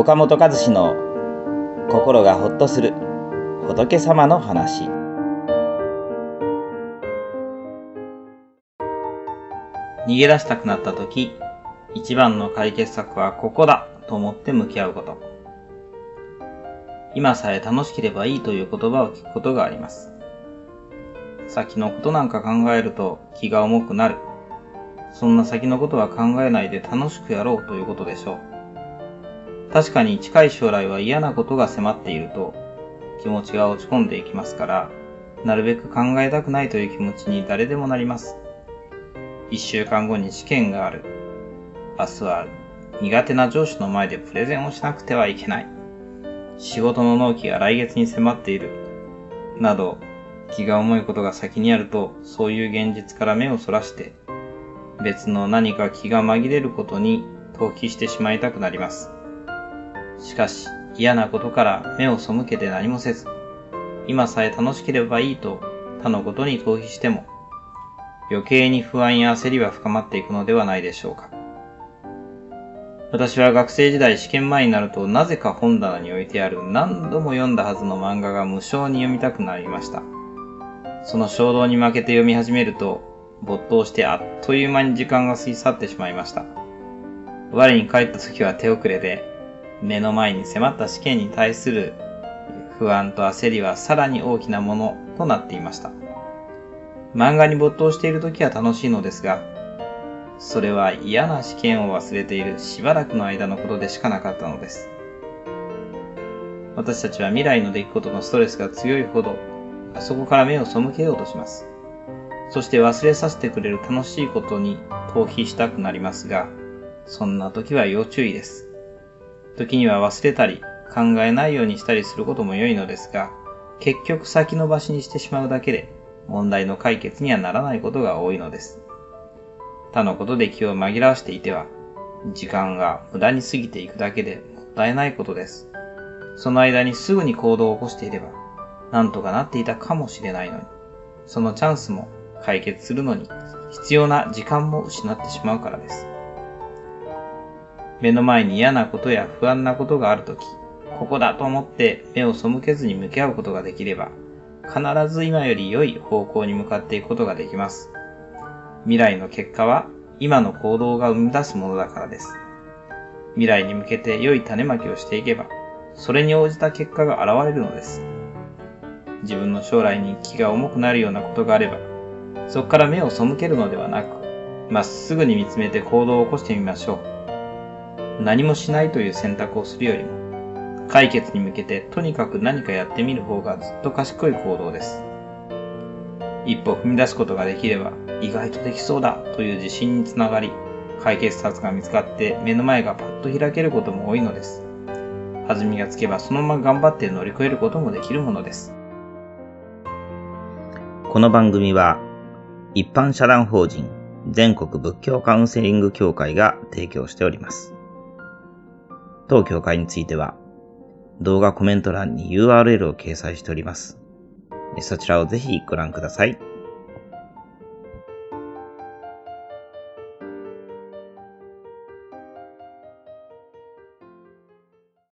岡本和志の心がほっとする仏様の話。逃げ出したくなった時一番の解決策はここだと思って向き合うこと。今さえ楽しければいいという言葉を聞くことがあります。先のことなんか考えると気が重くなる。そんな先のことは考えないで楽しくやろうということでしょう。確かに近い将来は嫌なことが迫っていると気持ちが落ち込んでいきますから、なるべく考えたくないという気持ちに誰でもなります。一週間後に試験がある。明日は苦手な上司の前でプレゼンをしなくてはいけない。仕事の納期が来月に迫っている。など、気が重いことが先にあると、そういう現実から目をそらして別の何か気が紛れることに投機してしまいたくなります。しかし嫌なことから目を背けて何もせず、今さえ楽しければいいと他のことに逃避しても、余計に不安や焦りは深まっていくのではないでしょうか。私は学生時代試験前になるとなぜか本棚に置いてある何度も読んだはずの漫画が無償に読みたくなりました。その衝動に負けて読み始めると没頭してあっという間に時間が過ぎ去ってしまいました。我に帰った時は手遅れで、目の前に迫った試験に対する不安と焦りはさらに大きなものとなっていました。漫画に没頭している時は楽しいのですが、それは嫌な試験を忘れているしばらくの間のことでしかなかったのです。私たちは未来の出来事のストレスが強いほど、あそこから目を背けようとします。そして忘れさせてくれる楽しいことに逃避したくなりますが、そんな時は要注意です。時には忘れたり、考えないようにしたりすることも良いのですが、結局先延ばしにしてしまうだけで、問題の解決にはならないことが多いのです。他のことで気を紛らわしていては、時間が無駄に過ぎていくだけでもったいないことです。その間にすぐに行動を起こしていれば、なんとかなっていたかもしれないのに、そのチャンスも解決するのに必要な時間も失ってしまうからです。目の前に嫌なことや不安なことがあるとき、ここだと思って目を背けずに向き合うことができれば、必ず今より良い方向に向かっていくことができます。未来の結果は今の行動が生み出すものだからです。未来に向けて良い種まきをしていけば、それに応じた結果が現れるのです。自分の将来に気が重くなるようなことがあれば、そこから目を背けるのではなく、まっすぐに見つめて行動を起こしてみましょう。何もしないという選択をするよりも、解決に向けてとにかく何かやってみる方がずっと賢い行動です。一歩踏み出すことができれば、意外とできそうだという自信につながり、解決策が見つかって目の前がパッと開けることも多いのです。弾みがつけばそのまま頑張って乗り越えることもできるものです。この番組は一般社団法人全国仏教カウンセリング協会が提供しております。当協会については動画コメント欄に URL を掲載しております。そちらをぜひご覧ください。